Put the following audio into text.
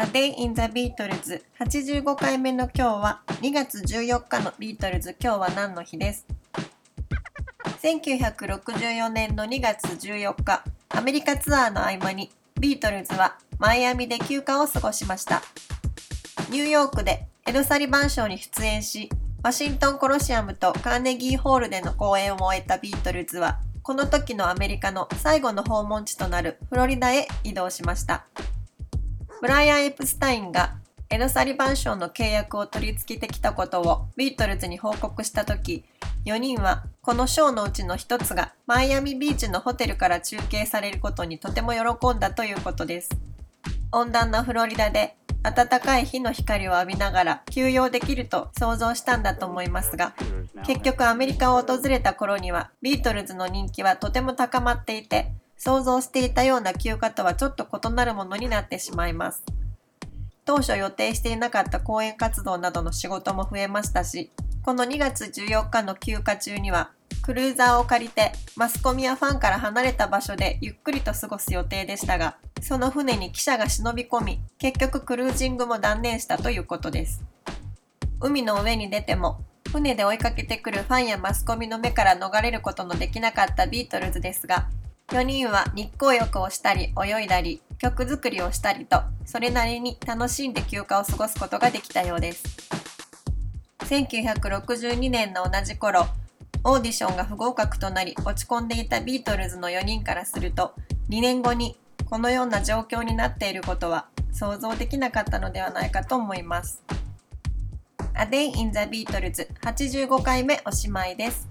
A Day in the Beatles 85回目の今日は2月14日のビートルズ今日は何の日です？1964年の2月14日。アメリカツアーの合間にビートルズはマイアミで休暇を過ごしました。ニューヨークでエド・サリバン賞に出演しワシントンコロシアムとカーネギーホールでの公演を終えたビートルズはこの時のアメリカの最後の訪問地となるフロリダへ移動しました。ブライアン・エプスタインがエド・サリバン賞の契約を取り付けてきたことをビートルズに報告した時4人はこの賞のうちの一つがマイアミビーチのホテルから中継されることにとても喜んだということです。温暖なフロリダで暖かい日の光を浴びながら休養できると想像したんだと思いますが結局アメリカを訪れた頃にはビートルズの人気はとても高まっていて想像していたような休暇とはちょっと異なるものになってしまいます。当初予定していなかった講演活動などの仕事も増えましたしこの2月14日の休暇中にはクルーザーを借りてマスコミやファンから離れた場所でゆっくりと過ごす予定でしたがその船に記者が忍び込み結局クルージングも断念したということです。海の上に出ても船で追いかけてくるファンやマスコミの目から逃れることのできなかったビートルズですが4人は日光浴をしたり泳いだり曲作りをしたりとそれなりに楽しんで休暇を過ごすことができたようです1962年の同じ頃オーディションが不合格となり落ち込んでいたビートルズの4人からすると2年後にこのような状況になっていることは想像できなかったのではないかと思います。A Day in the Beatles 85回目おしまいです。